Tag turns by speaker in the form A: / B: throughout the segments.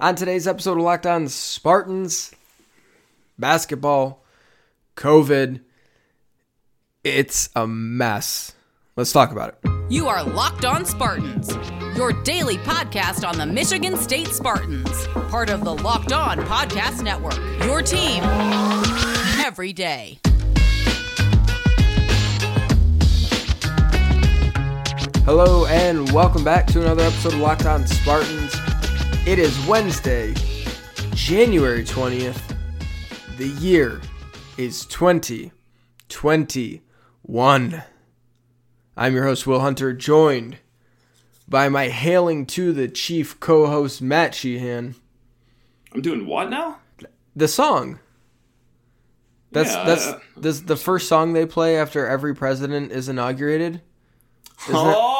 A: On today's episode of Locked On Spartans, basketball, COVID, it's a mess. Let's talk about it.
B: You are Locked On Spartans, your daily podcast on the Michigan State Spartans, part of the Locked On Podcast Network. Your team every day.
A: Hello and welcome back to another episode of Locked On Spartans. It is Wednesday, January 20th. The year is 2021. I'm your host, Will Hunter, joined by my hailing to the chief co host, Matt Sheehan.
C: I'm doing what now?
A: The song. That's
C: Yeah,
A: that's
C: uh,
A: this the first song they play after every president is inaugurated. Isn't that-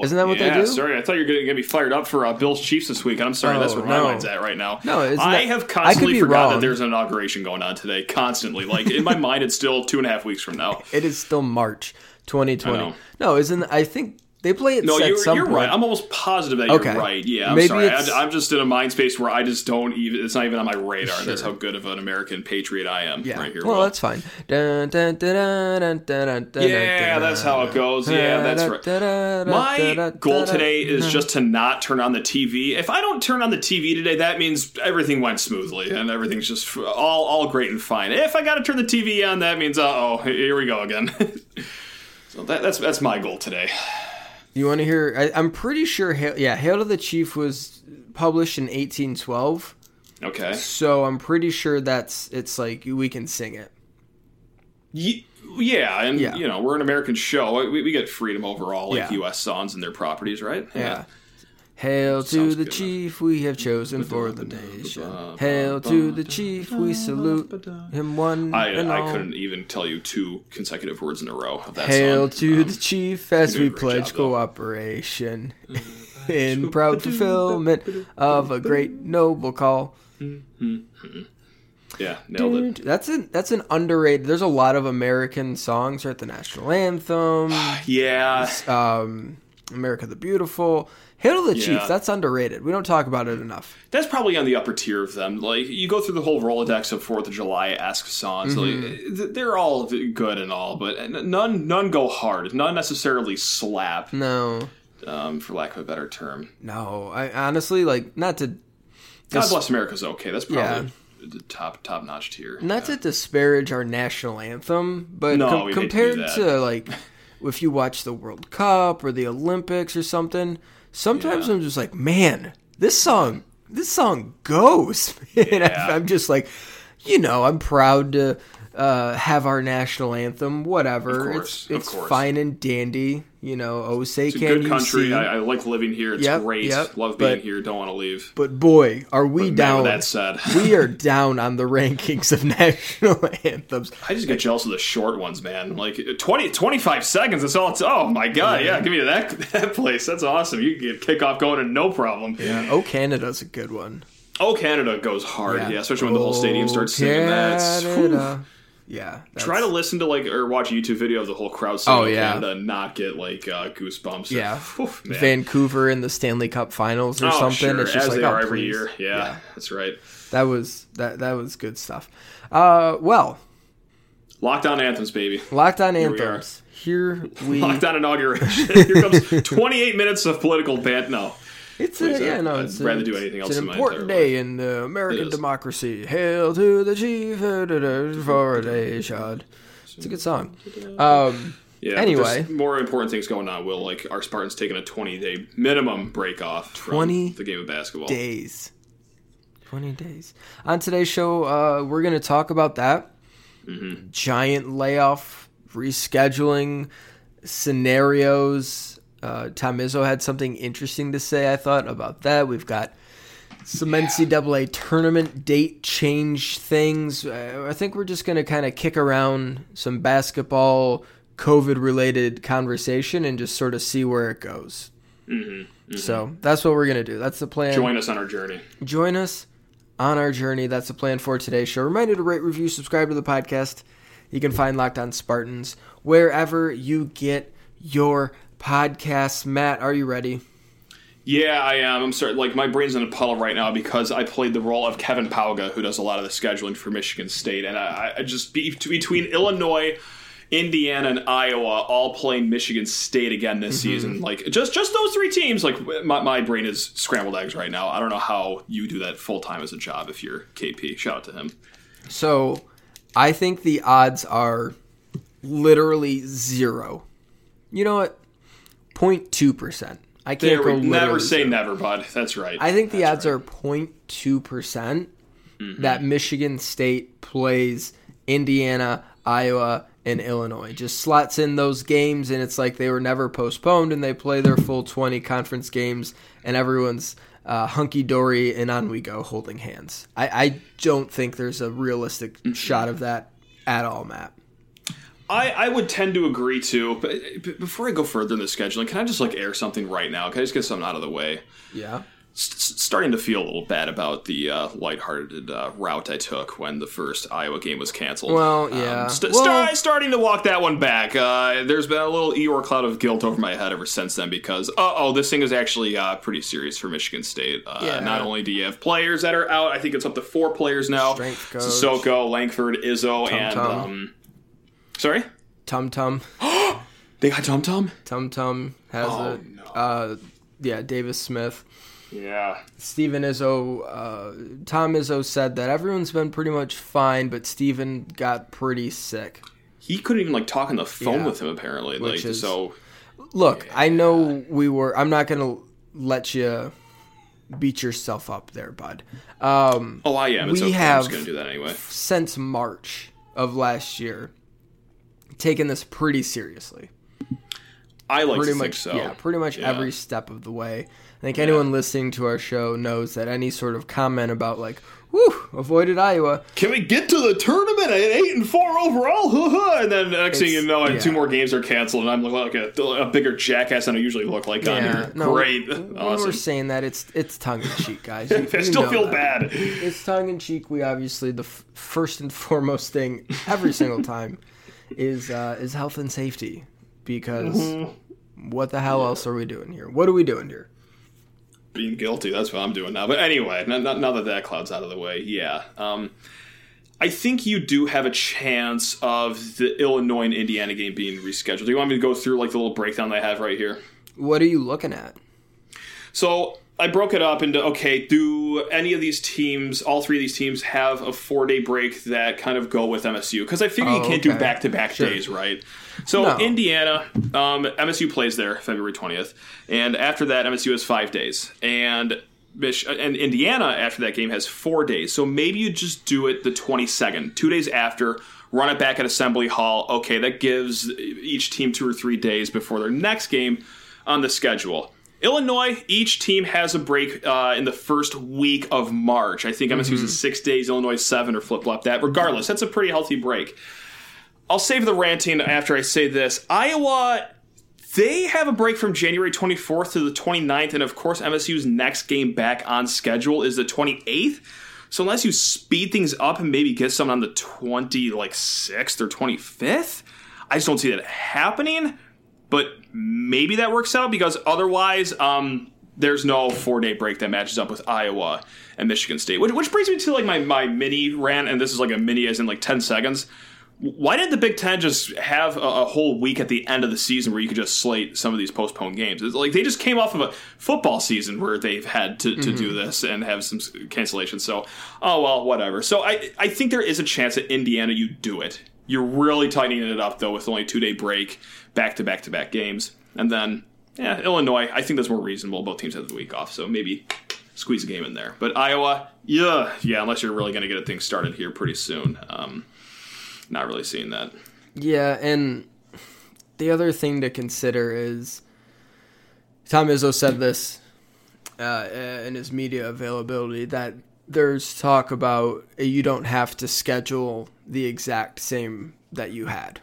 C: oh,
A: isn't that what they
C: yeah,
A: do?
C: Sorry, I thought you were going to get me fired up for uh, Bills Chiefs this week, and I'm sorry, that's
A: Oh,
C: where
A: no.
C: my mind's at right now.
A: No,
C: I have
A: I
C: constantly
A: be
C: forgotten
A: wrong.
C: that there's an inauguration going on today, constantly. Like in my mind, it's still two and a half weeks from now.
A: It is still March 2020.
C: I know.
A: No, isn't I think they play it
C: No, you're, you're right. I'm almost positive that
A: Okay.
C: you're right. Yeah, I'm
A: Maybe
C: sorry. I, am just in a mind space where I just don't even. It's not even on my radar. That's how good of an American patriot I am.
A: yeah.
C: right here.
A: well,
C: Will.
A: that's fine. Dun, dun, dun,
C: Yeah, that's how it goes. Yeah, that's right. My goal today is just to not turn on the TV. If I don't turn on the TV today, that means everything went smoothly and everything's just all all great and fine. If I got to turn the TV on, that means uh oh, here we go again. so that, that's that's my goal today.
A: You want to hear? I, I'm pretty sure. Hail, yeah, Hail to the Chief was published in 1812,
C: Okay.
A: so I'm pretty sure that's it's like we can sing it.
C: Ye- Yeah, and
A: Yeah.
C: you know we're an American show. We, we get freedom over all like
A: Yeah.
C: U.S. songs and their properties, right?
A: Yeah. Hail to the
C: good.
A: chief we have chosen for the nation. Hail to the chief we salute him one
C: I,
A: and
C: I
A: all.
C: couldn't even tell you two consecutive words in a row of that
A: Hail
C: song.
A: to
C: Um,
A: the chief as we
C: doing a great
A: pledge
C: job,
A: cooperation in proud fulfillment of a great noble call.
C: yeah, nailed it.
A: That's an that's an underrated. There's a lot of American songs, right? The national anthem,
C: Yeah,
A: um, America the Beautiful, Hail to the Chief.
C: Yeah.
A: That's underrated. We don't talk about it enough.
C: that's probably on the upper tier of them. Like you go through the whole Rolodex of Fourth of July esque songs,
A: Mm-hmm.
C: like they're all good and all, but none none go hard. None necessarily slap,
A: No,
C: um, for lack of a better term.
A: no. I honestly like not to
C: God
A: Dis-
C: bless America's okay. That's
A: Yeah.
C: probably the top top notch tier.
A: not to disparage our national anthem, but
C: No,
A: com-
C: hate to
A: compared to like if you watch the World Cup or the Olympics or something, sometimes
C: Yeah.
A: I'm just like, man, this song, this song goes, and
C: Yeah.
A: I'm just like, you know, I'm proud to uh, have our national anthem. Whatever,
C: Of course,
A: it's
C: of
A: it's
C: course.
A: fine and dandy. You know, oh say
C: It's a
A: can
C: good
A: you
C: country.
A: see?
C: I, I like living here. It's
A: Yep,
C: great.
A: yep,
C: Love being
A: but-
C: here. Don't want to leave.
A: but boy, are we
C: Man,
A: down.
C: that said,
A: we are down on the rankings of national anthems.
C: I just get jealous of the short ones, man. Like 20, 25 seconds. That's all. It's, oh my god, yeah. Give me that that place. That's awesome. You can get kickoff going and no problem. Yeah.
A: Oh, Canada's a good one.
C: Oh, Canada goes hard.
A: Yeah.
C: Yeah, especially when the whole stadium starts singing that. It's- whew.
A: Canada. Yeah. that's-
C: Try to listen to like or watch a YouTube video of the whole crowd singing
A: Oh, yeah.
C: Canada and not get like uh, goosebumps.
A: Yeah.
C: Man.
A: Vancouver in the Stanley Cup Finals or
C: oh,
A: something.
C: Sure.
A: It's just
C: As
A: like
C: they
A: oh,
C: every year. Yeah, that's right.
A: That was that that was good stuff. Uh, well,
C: Lockdown anthems, baby.
A: locked on
C: we
A: anthems. Here we.
C: Lockdown inauguration. Here comes 28 minutes of political bant. No.
A: It's a, yeah,
C: I'd-
A: no,
C: I'd
A: it's
C: rather
A: a,
C: do anything
A: it's
C: else
A: an
C: in
A: important day in the American democracy. Hail to the chief for a nation. It's a good song. Um,
C: Yeah.
A: Anyway.
C: more important things going on. Will like our Spartans taking a 20 day minimum break off
A: 20
C: the game of basketball.
A: days. 20 days. On today's show, uh, we're going to talk about that.
C: Mm-hmm.
A: Giant layoff, rescheduling scenarios. Uh, Tom Izzo had something interesting to say, I thought, about that. We've got some NCAA tournament date change things. Uh, I think we're just going to kind of kick around some basketball COVID related conversation and just sort of see where it goes. So that's what we're going to do. That's the plan
C: Join us on our journey.
A: join us on our journey. That's the plan for today's show. Reminder to rate, review, subscribe to the podcast. You can find Locked On Spartans wherever you get your podcasts. Matt, are you ready?
C: Yeah, I am. I'm sorry. Like my brain's in a puddle right now because I played the role of Kevin Pauga, who does a lot of the scheduling for Michigan State, and I, I just be, between Illinois, Indiana, and Iowa all playing Michigan State again this
A: Mm-hmm.
C: season. Like just just those three teams. Like my, my brain is scrambled eggs right now. I don't know how you do that full time as a job if you're KP. Shout out to him.
A: So, I think the odds are literally zero. You know what? 0.2 percent. I can't go
C: never say never, bud. That's right.
A: I think the
C: That's
A: odds
C: right.
A: are 0.2 percent
C: Mm-hmm.
A: that Michigan State plays Indiana, Iowa, and Illinois. Just slots in those games, and it's like they were never postponed, and they play their full 20 conference games, and everyone's uh, hunky dory, and on we go, holding hands. I, I don't think there's a realistic
C: Mm-hmm.
A: shot of that at all, Matt.
C: I, I would tend to agree too. But before I go further in the scheduling, can I just like air something right now? Can I just get something out of the way?
A: Yeah.
C: S- starting to feel a little bad about the uh, lighthearted uh, route I took when the first Iowa game was canceled.
A: Well, yeah.
C: st-
A: Well-
C: start- starting to walk that one back. Uh, there's been a little Eeyore cloud of guilt over my head ever since then because, uh oh, this thing is actually uh, pretty serious for Michigan State. Uh,
A: Yeah.
C: Not only do you have players that are out, I think it's up to four players now. Sissoko, Langford, Izzo, and
A: Tum.
C: um, sorry,
A: Tum Tum.
C: they got Tum Tum.
A: Tum Tum has
C: Oh,
A: it.
C: no.
A: Uh, yeah, Davis Smith.
C: Yeah.
A: Stephen Izzo, uh, Tom Izzo said that everyone's been pretty much fine, but Stephen got pretty sick.
C: He couldn't even like talk on the phone
A: Yeah.
C: with him apparently.
A: Which
C: like
A: is-
C: so
A: Look, I know we were. I'm not gonna let you beat yourself up there, bud. Um,
C: Oh I am. It's
A: We
C: okay. I'm
A: have-
C: just gonna do that anyway.
A: since March of last year, taken this pretty seriously.
C: I like
A: pretty
C: to
A: much,
C: think so.
A: yeah, pretty much
C: Yeah.
A: every step of the way. I think anyone listening to our show knows that any sort of comment about like, "Whew, avoided Iowa,"
C: Can we get to the tournament at eight and four overall? And then next thing you know,
A: yeah.
C: two more games are canceled, and I'm like a, a bigger jackass than I usually look like on here. Great,
A: When
C: awesome.
A: we're saying that, it's it's tongue in cheek, guys. You-
C: I still feel
A: that.
C: bad.
A: It's tongue in cheek. We obviously the f- first and foremost thing every single time is uh, is health and safety because
C: Mm-hmm.
A: what the hell else are we doing here? What are we doing here?
C: Being guilty, that's what I'm doing now. But anyway, now, now now that that cloud's out of the way, yeah. Um, I think you do have a chance of the Illinois and Indiana game being rescheduled. Do you want me to go through like the little breakdown I have right here?
A: What are you looking at?
C: So I broke it up into okay, do any of these teams, all three of these teams, have a four day break that kind of go with MSU? Because I figure you
A: Oh,
C: can't do back to back days, right? So
A: No.
C: Indiana, um, MSU plays there February twentieth, and after that, MSU has five days, and Mich- and Indiana after that game has four days. So maybe you just do it the twenty second, two days after. Run it back at Assembly Hall. Okay, that gives each team two or three days before their next game on the schedule. Illinois, each team has a break uh, in the first week of March. I think MSU's is six days, Illinois seven, or flip flop that. Regardless, that's a pretty healthy break. I'll save the ranting after I say this. Iowa, they have a break from January 24th to the 29th, and of course, MSU's next game back on schedule is the 28th. So unless you speed things up and maybe get someone on the 20 like 6th or 25th, I just don't see that happening. But maybe that works out because otherwise, um, there's no four day break that matches up with Iowa and Michigan State. Which, which brings me to like my, my mini rant, and this is like a mini as in like 10 seconds. Why didn't the Big Ten just have a, a whole week at the end of the season where you could just slate some of these postponed games? It's like they just came off of a football season where they've had to, to do this and have some cancellations. So, oh well, whatever. So I I think there is a chance that Indiana you do it. You're really tightening it up though with only two day break, back to back to back games, and then yeah, Illinois. I think that's more reasonable. Both teams have the week off, so maybe squeeze a game in there. But Iowa, yeah, yeah, unless you're really going to get a thing started here pretty soon. Um, not really seeing that.
A: Yeah, and the other thing to consider is Tom Izzo said this uh, in his media availability that there's talk about you don't have to schedule the exact same that you had.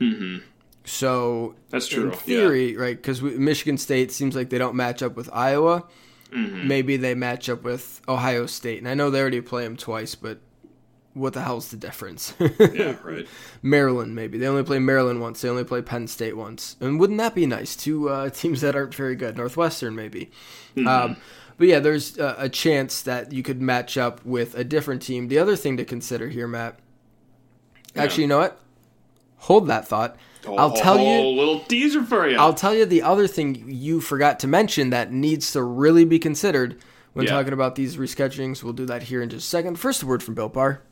A: Mm-hmm. So
C: That's true,
A: In theory, right? Because Michigan State seems like they don't match up with Iowa.
C: Mm-hmm.
A: Maybe they match up with Ohio State, and I know they already play them twice, but what the hell's the difference?
C: Yeah, right.
A: Maryland, maybe they only play Maryland once. They only play Penn State once, and wouldn't that be nice? Two uh, teams that aren't very good. Northwestern, maybe. Um, but yeah, there's a, a chance that you could match up with a different team. The other thing to consider here, Matt. Actually, you know what? Hold that thought. I'll tell you.
C: Oh, little teaser for you.
A: I'll tell you the other thing you forgot to mention that needs to really be considered when
C: Yeah.
A: talking about these reschedulings. We'll do that here in just a second. First, a word from Built Bar.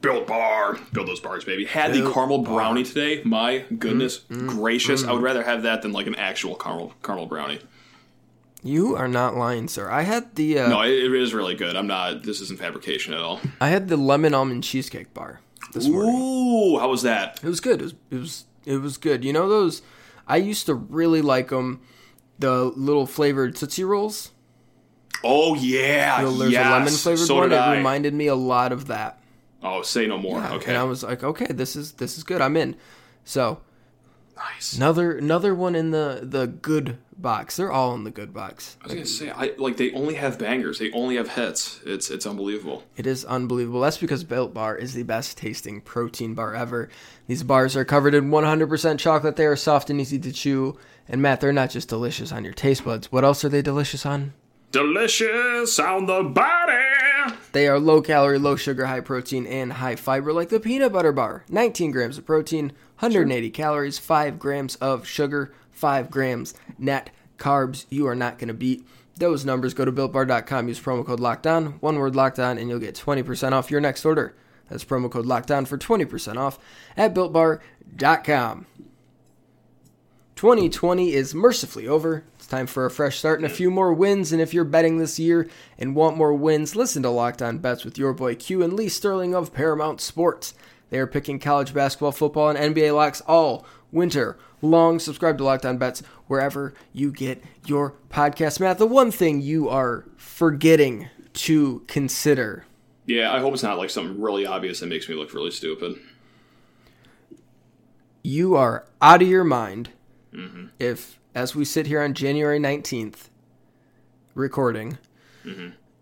C: Build bar, build those bars, baby. Had the caramel
A: Bar.
C: brownie today. My goodness
A: Mm,
C: gracious! I would rather have that than like an actual caramel caramel brownie.
A: You are not lying, sir. I had the uh,
C: No, it, it is really good. I'm not. This isn't fabrication at all.
A: I had the lemon almond cheesecake bar this morning.
C: Ooh, how was that?
A: It was good. It was it was it was good. You know those? I used to really like them. The little flavored tootsie rolls.
C: Oh yeah,
A: You know, there's
C: yes.
A: a lemon flavored
C: so
A: one. It
C: I.
A: reminded me a lot of that.
C: oh, say no more.
A: Yeah,
C: okay,
A: And I was like, okay, this is this is good. I'm in. So
C: nice.
A: another another one in the the good box. They're all in the good box.
C: I was gonna say, I like they only have bangers. They only have hits. It's it's unbelievable.
A: It is unbelievable. That's because Built Bar is the best tasting protein bar ever. These bars are covered in 100% chocolate. They are soft and easy to chew. And Matt, they're not just delicious on your taste buds. What else are they delicious on?
C: Delicious on the body.
A: They are low calorie, low sugar, high protein, and high fiber, like the peanut butter bar. 19 grams of protein, 180 calories, 5 grams of sugar, 5 grams net carbs. You are not going to beat those numbers. Go to builtbar.com, use promo code LOCKDOWN, one word LOCKDOWN, and you'll get 20% off your next order. That's promo code LOCKDOWN for 20% off at builtbar.com. 2020 is mercifully over. It's time for a fresh start and a few more wins. And if you're betting this year and want more wins, listen to Locked On Bets with your boy Q and Lee Sterling of Paramount Sports. They are picking college basketball, football, and NBA locks all winter long. Subscribe to Locked On Bets wherever you get your podcast. Matt, the one thing you are forgetting to consider
C: Yeah, I hope it's not like something really obvious that makes me look really stupid.
A: you are out of your mind if, as we sit here on January 19th, recording,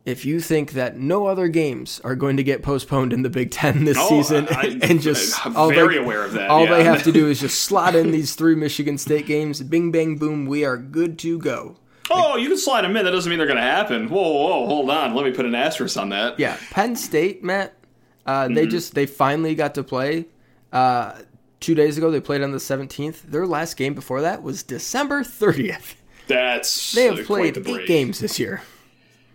A: if you think that no other games are going to get postponed in the Big Ten this
C: Oh,
A: season,
C: I-
A: and just
C: I'm
A: all
C: very
A: they,
C: aware of that,
A: all they have to do is just slot in these three Michigan State games, bing, bang, boom, we are good to go.
C: Oh, you can slide them in. That doesn't mean they're going to happen. Whoa, whoa, whoa, hold on. Let me put an asterisk on that.
A: Yeah, Penn State, Matt. Uh, They
C: Mm-hmm.
A: just they finally got to play. Uh, two days ago, they played on the 17th. Their last game before that was December 30th.
C: That's
A: They have played
C: the
A: eight games this year.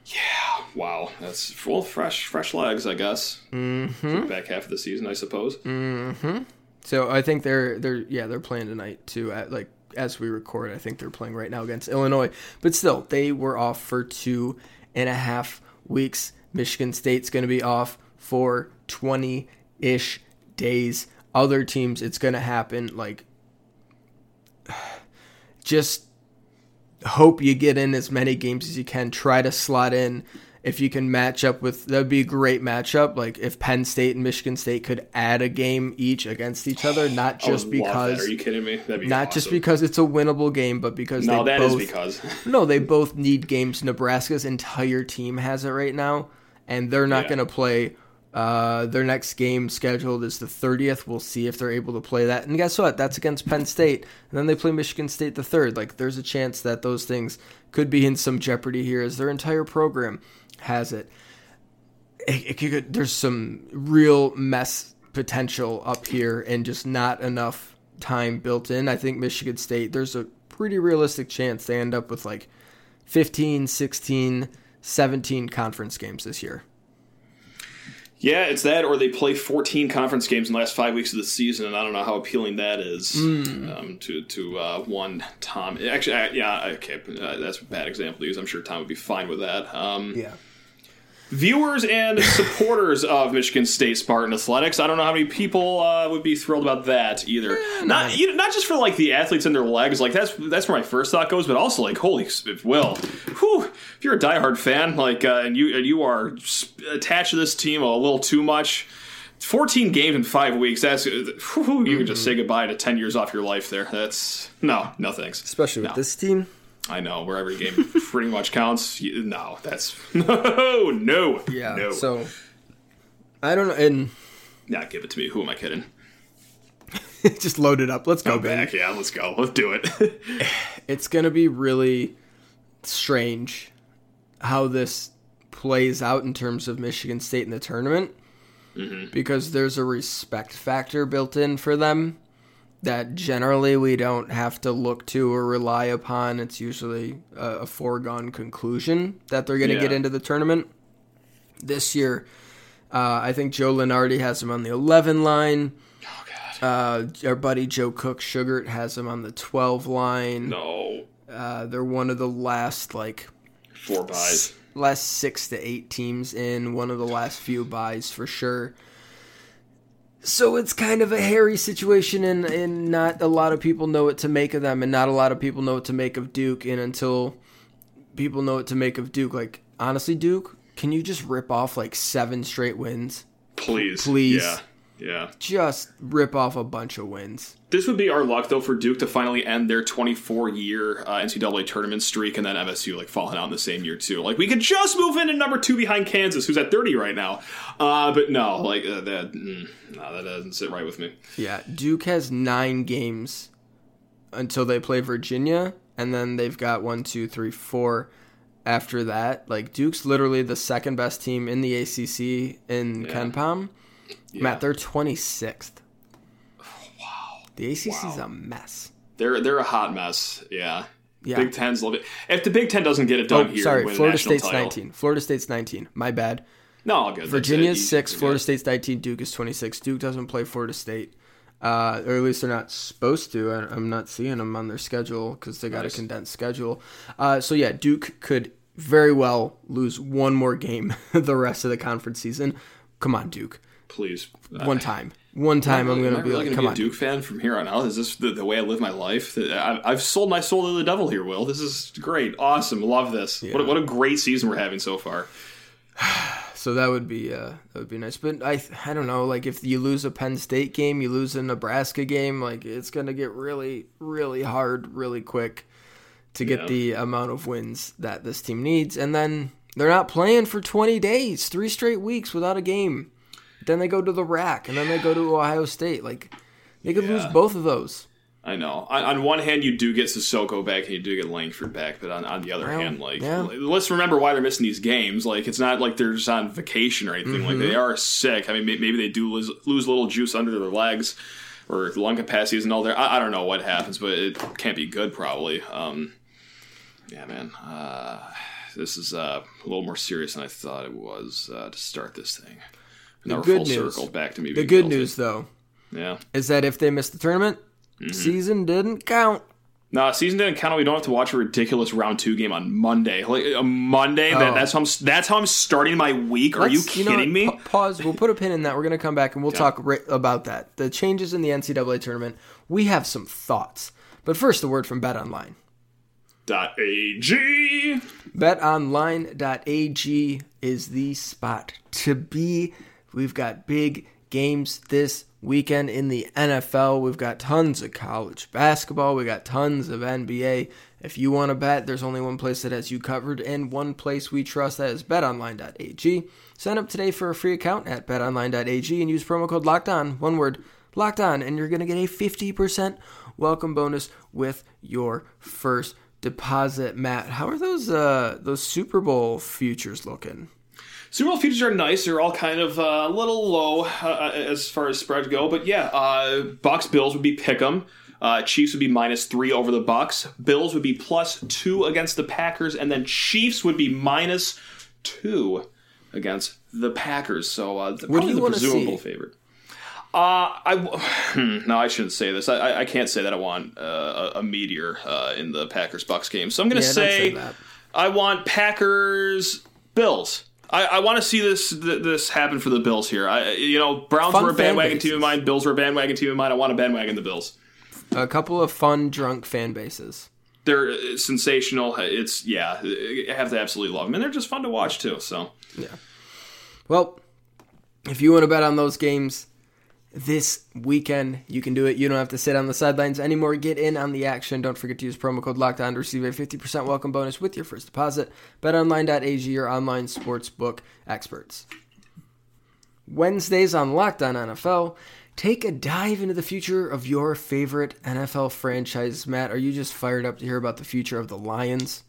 C: Yeah, wow, that's full fresh, fresh legs, I guess. Mm-hmm. Back half of the season, I suppose.
A: So I think they're they're yeah they're playing tonight too. At like as we record, I think they're playing right now against Illinois. But still, they were off for two and a half weeks. Michigan State's going to be off for twenty ish days. Other teams, it's going to happen. Like, just hope you get in as many games as you can. Try to slot in. If you can match up with, that would be a great matchup. Like if Penn State and Michigan State could add a game each against each other, not just because,
C: Are you kidding me? That'd be
A: not just because it's a winnable game, but because
C: No,
A: they
C: that is
A: both,
C: because.
A: no, they both need games. Nebraska's entire team has it right now, and they're not
C: Yeah.
A: going to play. Uh, their next game scheduled is the 30th. We'll see if they're able to play that. And guess what? That's against Penn State. And then they play Michigan State the third. Like, there's a chance that those things could be in some jeopardy here as their entire program has it. It, it could, there's some real mess potential up here and just not enough time built in. I think Michigan State, there's a pretty realistic chance they end up with like 15, 16, 17 conference games this year.
C: Yeah, it's that, or they play 14 conference games in the last five weeks of the season, and I don't know how appealing that is
A: Hmm.
C: um, to to uh, one Tom. Actually, I, yeah, okay, uh, that's a bad example to use. I'm sure Tom would be fine with that. Um,
A: Yeah.
C: Viewers and supporters of Michigan State Spartan Athletics. I don't know how many people uh, would be thrilled about that either. Not you know, not just for like the athletes and their legs. Like that's that's where my first thought goes, but also like holy Will, whew, if you're a diehard fan, like uh, and you and you are attached to this team a little too much. 14 games in five weeks. That's whew, you can just say goodbye to 10 years off your life there. That's no, no thanks.
A: Especially with
C: No.
A: this team.
C: I know where every game pretty much counts. You- No, that's no, no,
A: Yeah.
C: no.
A: So I don't know. And
C: Yeah, give it to me. Who am I kidding?
A: just load it up. Let's go,
C: back. Yeah, let's go. Let's do it.
A: It's gonna be really strange how this plays out in terms of Michigan State in the tournament mm-hmm. because there's a respect factor built in for them that generally we don't have to look to or rely upon. It's usually a, a foregone conclusion that they're going to
C: Yeah.
A: get into the tournament. This year, uh, I think Joe Lunardi has him on the 11 line.
C: oh God.
A: Uh, our buddy Joe Cook Sugart has him on the 12 line.
C: No.
A: Uh, they're one of the last like
C: Four buys.
A: last six to eight teams in one of the last few buys for sure. So it's kind of a hairy situation, and, and not a lot of people know what to make of them, and not a lot of people know what to make of Duke. And until people know what to make of Duke, like honestly, Duke, can you just rip off like seven straight wins?
C: Please.
A: Please.
C: Yeah. Yeah.
A: Just rip off a bunch of wins.
C: This would be our luck, though, for Duke to finally end their 24 year uh, NCAA tournament streak and then MSU like falling out in the same year, too. Like, we could just move into number two behind Kansas, who's at 30 right now. Uh, but no, like, uh, that, mm, no, that doesn't sit right with me.
A: Yeah, Duke has nine games until they play Virginia, and then they've got one, two, three, four after that. Like Duke's literally the second best team in the ACC in
C: Yeah.
A: KenPom.
C: Yeah.
A: Matt, they're twenty sixth.
C: Wow.
A: The ACC's
C: Wow.
A: a mess.
C: They're, they're a hot mess. Yeah.
A: Yeah.
C: Big Ten's love it. If the Big Ten doesn't get it done
A: oh,
C: here,
A: sorry,
C: and win a
A: Florida State's
C: title,
A: nineteen. Florida State's nineteen. My bad.
C: No, all good.
A: Virginia's.
C: You-
A: six. Florida
C: good.
A: State's nineteen. Duke is twenty six. Duke doesn't play Florida State. Uh, or at least they're not supposed to. I, I'm not seeing them on their schedule because they got
C: Nice.
A: a condensed schedule. Uh, so yeah, Duke could very well lose one more game the rest of the conference season. Come on, Duke.
C: Please.
A: One time. One time I'm
C: Am
A: gonna
C: I
A: be
C: really
A: like,
C: gonna
A: come
C: be a
A: on.
C: Duke fan from here on out? Is this the, the way I live my life? I- I've sold my soul to the devil here, Will. This is great, awesome, love this. What, a- what a great season we're having so far.
A: So that would be uh, that would be nice. But I I don't know. Like if you lose a Penn State game, you lose a Nebraska game. Like it's gonna get really really hard really quick to get
C: Yeah.
A: the amount of wins that this team needs. And then they're not playing for 20 days, three straight weeks without a game. Then they go to the rack, and then they go to Ohio State. Like they could lose both of those.
C: I know. On, on one hand, you do get Sissoko back and you do get Langford back, but on, on the other hand, like
A: yeah.
C: let's remember why they're missing these games. Like it's not like they're just on vacation or anything. Like
A: Mm-hmm.
C: they are sick. I mean, maybe they do lose, lose a little juice under their legs, or lung capacity isn't all there. I, I don't know what happens, but it can't be good probably. Um, yeah, man. Uh, this is uh, a little more serious than I thought it was uh, to start this thing. We're
A: good news-
C: back to me.
A: The good
C: guilty.
A: news, though,
C: yeah.
A: is that if they miss the tournament,
C: Mm-hmm.
A: season didn't count.
C: No, season didn't count. We don't have to watch a ridiculous round two game on Monday. Like a Monday. That,
A: Oh.
C: that's how I'm. That's how I'm starting my week. Are you
A: Let's- know
C: kidding me?
A: Pa- pause. We'll put a pin in that. We're going to come back and we'll talk ri- about that. The changes in the NCAA tournament. We have some thoughts. But first, a word from Bet Online.
C: Dot ag.
A: BetOnline.ag is the spot to be. We've got big games this weekend in the NFL. We've got tons of college basketball. We got tons of NBA. If you want to bet, there's only one place that has you covered and one place we trust that is betonline.ag. Sign up today for a free account at betonline.ag and use promo code locked on, one word, locked on, and you're going to get a 50% welcome bonus with your first deposit. Matt, how are those uh those Super Bowl futures looking?
C: Super Bowl futures are nice. They're all kind of uh, a little low uh, as far as spreads go, but yeah, uh, Bucks Bills would be pick'em. Uh, Chiefs would be minus three over the Bucks. Bills would be plus two against the Packers, and then Chiefs would be minus two against the Packers. So uh,
A: do
C: probably
A: you
C: the presumable
A: see?
C: favorite. Uh, I hmm, no, I shouldn't say this. I, I, I can't say that I want uh, a, a meteor uh, in the Packers Bucks game. So I'm going to
A: Yeah,
C: say,
A: say.
C: I want Packers Bills. I, I want to see this th- this happen for the Bills here. I you know Browns
A: Fun
C: were a bandwagon team of mine. Bills were a bandwagon team of mine. I want to bandwagon the Bills.
A: A couple of fun drunk fan bases.
C: They're uh, sensational. It's yeah, I have to absolutely love them, and they're just fun to watch too. So yeah.
A: Well, if you want to bet on those games this weekend, you can do it. You don't have to sit on the sidelines anymore. Get in on the action. Don't forget to use promo code LOCKDOWN to receive a 50% welcome bonus with your first deposit. BetOnline.ag, your online sportsbook experts. Wednesdays on Locked On NFL, take a dive into the future of your favorite NFL franchise. Matt, are you just fired up to hear about the future of the Lions?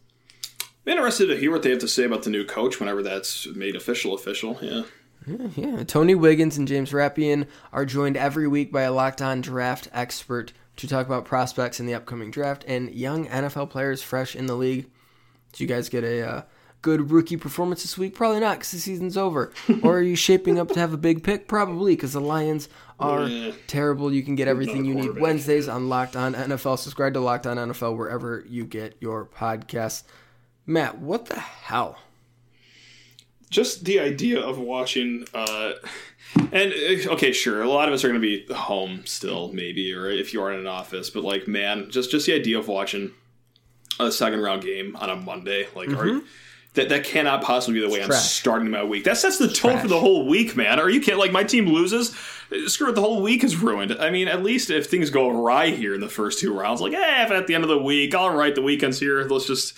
C: I'm interested to hear what they have to say about the new coach whenever that's made official. Official, yeah.
A: Yeah, yeah. Tony Wiggins and James Rapien are joined every week by a locked on draft expert to talk about prospects in the upcoming draft and young NFL players fresh in the league. Do you guys get a uh, good rookie performance this week? Probably not because the season's over. or are you shaping up to have a big pick? Probably because the Lions are
C: Yeah.
A: terrible. You can get everything you need. Wednesdays on Locked On NFL. Subscribe to Locked On NFL wherever you get your podcasts. Matt, what the hell?
C: Just the idea of watching uh and uh, okay sure a lot of us are going to be home still maybe or if you are in an office but like man just just the idea of watching a second round game on a monday like are, that that cannot possibly be the way i'm
A: trash.
C: starting my week. That sets the tone
A: trash.
C: for the whole week man. Are you kidding? Like my team loses screw it the whole week is ruined. I mean at least if things go awry here in the first two rounds like eh, if at the end of the week all right the weekend's here let's just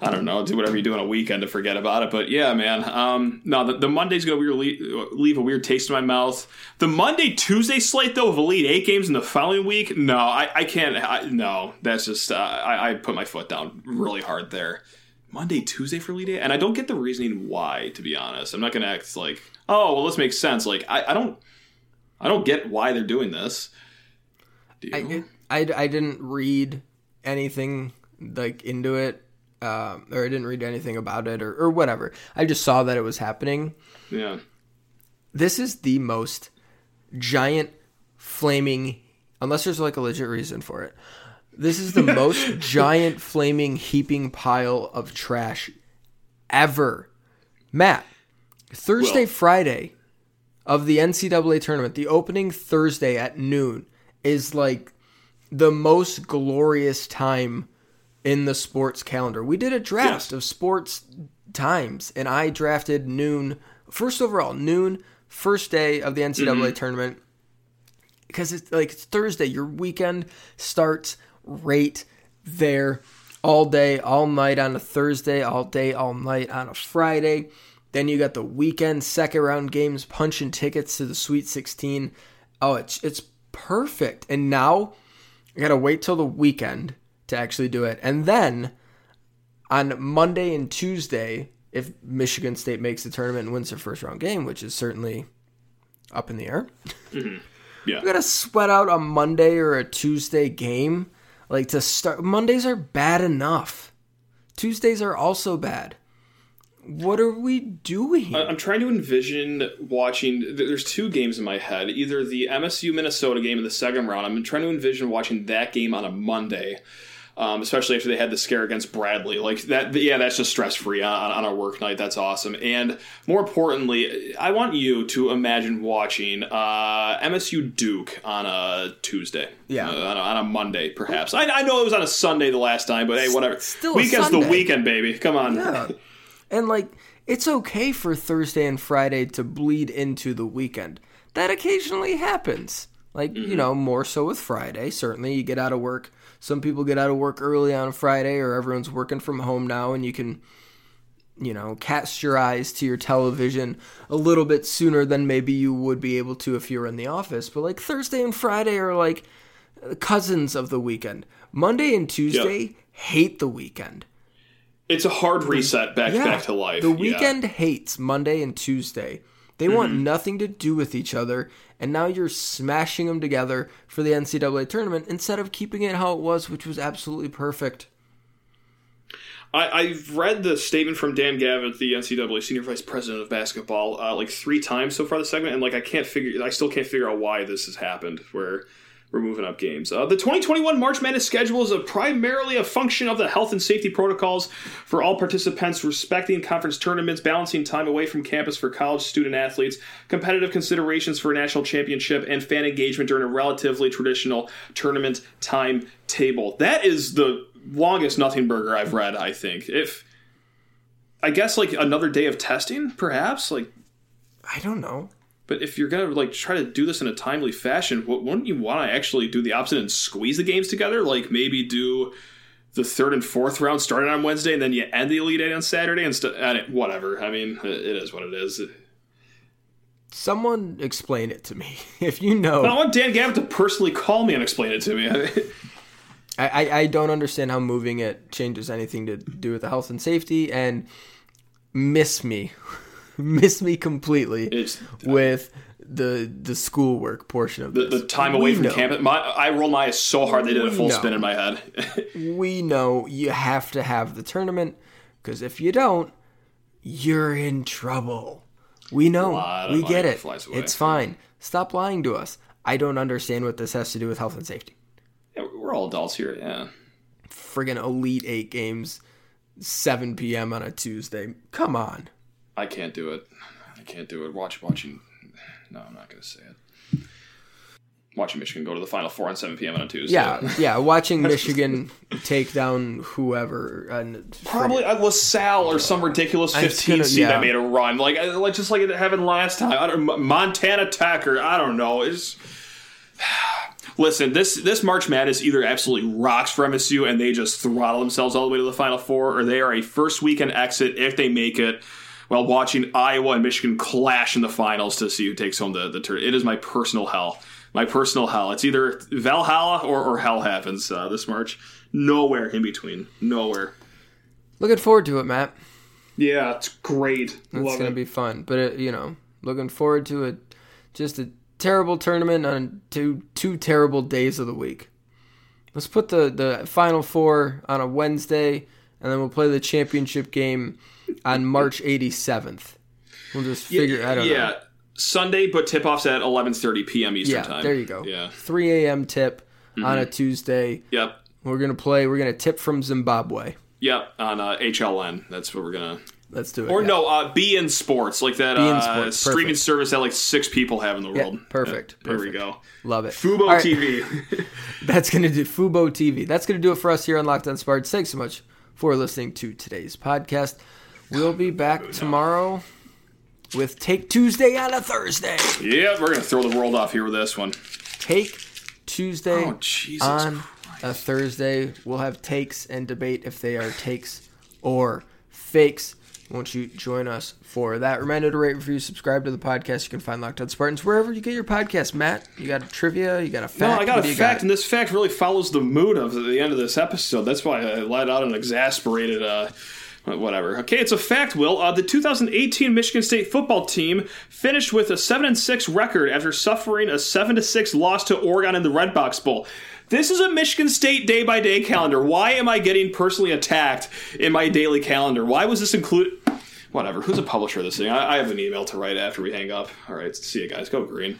C: I don't know, do whatever you do on a weekend to forget about it. But yeah, man. Um, no, the, the Monday's going to leave, leave a weird taste in my mouth. The Monday Tuesday slate though of Elite Eight games in the following week, no, I, I can't. I, no, that's just uh, I, I put my foot down really hard there. Monday Tuesday for Elite Eight, and I don't get the reasoning why. To be honest, I'm not going to act like oh well, this makes sense. Like I, I don't, I don't get why they're doing this. Do you?
A: I, I, I didn't read anything like into it, um, or I didn't read anything about it, or, or whatever. I just saw that it was happening.
C: yeah.
A: This is the most giant, flaming, unless there's like a legit reason for it. This is the most giant, flaming, heaping pile of trash ever. Matt, Thursday,
C: Well-
A: Friday of the NCAA tournament, the opening Thursday at noon is like the most glorious time in the sports calendar. We did a draft
C: Yes.
A: of sports times, and I drafted noon, first overall, noon, first day of the NCAA mm-hmm. tournament. Because it's like it's Thursday, your weekend starts right there all day, all night on a Thursday, all day, all night on a Friday. Then you got the weekend second round games, punching tickets to the Sweet 16. Oh, it's it's perfect. And now I gotta wait till the weekend to actually do it. And then on Monday and Tuesday, if Michigan State makes the tournament and wins their first round game, which is certainly up in the air, mm-hmm.
C: Yeah.
A: we gotta sweat out a Monday or a Tuesday game. Like to start, Mondays are bad enough. Tuesdays are also bad. What are we doing?
C: I'm trying to envision watching. There's two games in my head. Either the MSU Minnesota game in the second round. I'm trying to envision watching that game on a Monday, um, especially after they had the scare against Bradley. Like that. Yeah, that's just stress free on, on a work night. That's awesome. And more importantly, I want you to imagine watching uh, MSU Duke on a Tuesday.
A: Yeah.
C: Uh, on, a, on a Monday, perhaps. I, I know it was on a Sunday the last time, but hey, whatever.
A: still
C: Weekend's the weekend, baby. Come on.
A: Yeah. And like it's okay for Thursday and Friday to bleed into the weekend. That occasionally happens. Like, you know, more so with Friday. Certainly you get out of work. Some people get out of work early on a Friday or everyone's working from home now and you can you know, cast your eyes to your television a little bit sooner than maybe you would be able to if you were in the office. But like Thursday and Friday are like cousins of the weekend. Monday and Tuesday hate the weekend.
C: It's a hard reset back back to life.
A: The
C: yeah.
A: weekend hates Monday and Tuesday. They want nothing to do with each other, and now you're smashing them together for the NCAA tournament instead of keeping it how it was, which was absolutely perfect.
C: I, I've read the statement from Dan Gavitt, the NCAA senior vice president of basketball, uh, like three times so far this segment, and like I can't figure, I still can't figure out why this has happened. Where we're moving up games. Uh, the 2021 March Madness schedule is a primarily a function of the health and safety protocols for all participants, respecting conference tournaments, balancing time away from campus for college student athletes, competitive considerations for a national championship, and fan engagement during a relatively traditional tournament timetable. That is the longest nothing burger I've read. I think if. I guess like another day of testing, perhaps. Like,
A: I don't know.
C: But if you're gonna like try to do this in a timely fashion, wou- wouldn't you want to actually do the opposite and squeeze the games together? Like maybe do the third and fourth round starting on Wednesday, and then you end the Elite Eight on Saturday, and st- and it, whatever. I mean, it, it is what it is.
A: Someone explain it to me. If you know,
C: I want Dan Gavitt to personally call me and explain it to me.
A: I, I, I don't understand how moving it changes anything to do with the health and safety and miss me. miss me completely
C: It's-
A: with the the schoolwork portion of
C: the,
A: this.
C: the time away
A: We
C: from
A: know.
C: campus, my, I rolled my eyes so hard they did a full
A: know.
C: spin in my head.
A: we know you have to have the tournament because if you don't, you're in trouble. We know. We get it. It's fine. Stop lying to us. I don't understand what this has to do with health and safety.
C: Yeah, We're all adults here, yeah.
A: Friggin' Elite Eight games, 7 p.m. on a Tuesday. Come on.
C: I can't do it. I can't do it. Watch watching. No, I'm not gonna say it. Watching Michigan go to the Final Four on 7 p.m. on a Tuesday.
A: Yeah, yeah. Watching Michigan take down whoever and
C: Probably a LaSalle or some ridiculous 15
A: gonna-
C: seed
A: yeah.
C: that made a run, like uh, like just like it happened last time. I don't, Montana Tech or I don't know. Is listen. This this March Madness either absolutely rocks for MSU and they just throttle themselves all the way to the Final Four, or they are a first weekend exit if they make it. While watching Iowa and Michigan clash in the finals to see who takes home the the tournament, it is my personal hell. My personal hell. It's either Valhalla or, or hell happens uh, this March. Nowhere in between. Nowhere.
A: looking forward to it, Matt.
C: Yeah, it's great.
A: It's
C: Love
A: gonna
C: it.
A: be fun. But it, you know, looking forward to it. Just a terrible tournament on two two terrible days of the week. Let's put the the final four on a Wednesday, and then we'll play the championship game on March eighty seventh. We'll just figure. I don't
C: yeah,
A: know.
C: Sunday, but tip offs at eleven thirty p.m. Eastern
A: Yeah,
C: time.
A: there you go.
C: Yeah.
A: three a.m. tip on a Tuesday.
C: Yep.
A: We're gonna play. We're gonna tip from Zimbabwe.
C: Yep. On uh, HLN. That's what we're gonna.
A: Let's do it.
C: Or
A: yeah.
C: no, uh, beIN Sports, like that uh,
A: Sports,
C: streaming
A: perfect.
C: service that like six people have in the
A: Yeah,
C: world.
A: perfect,
C: Yeah, there we go.
A: Love it.
C: Fubo
A: right.
C: TV.
A: That's going to do Fubo TV. That's to do it for us here on Locked On Spartans. Thanks so much for listening to today's podcast. We'll be back tomorrow with Take Tuesday on a Thursday.
C: yeah, we're gonna throw the world off here with this one.
A: Take Tuesday
C: Oh
A: on
C: Christ.
A: a Thursday. We'll have takes and debate if they are takes or fakes. Won't you join us for that? Reminder to rate, review, subscribe to the podcast. You can find Locked On Spartans wherever you get your podcast. Matt, you got a trivia? You got a fact?
C: No, I got a fact, and this fact really follows the mood of the end of this episode. That's why I let out an exasperated, uh, whatever. Okay, it's a fact. Will uh, the 2018 Michigan State football team finished with a seven and six record after suffering a seven to six loss to Oregon in the Redbox Bowl? This is a Michigan State day by day calendar. Why am I getting personally attacked in my daily calendar? Why was this included? Whatever. Who's a publisher of this thing? I, I have an email to write after we hang up. All right, see you guys. Go green.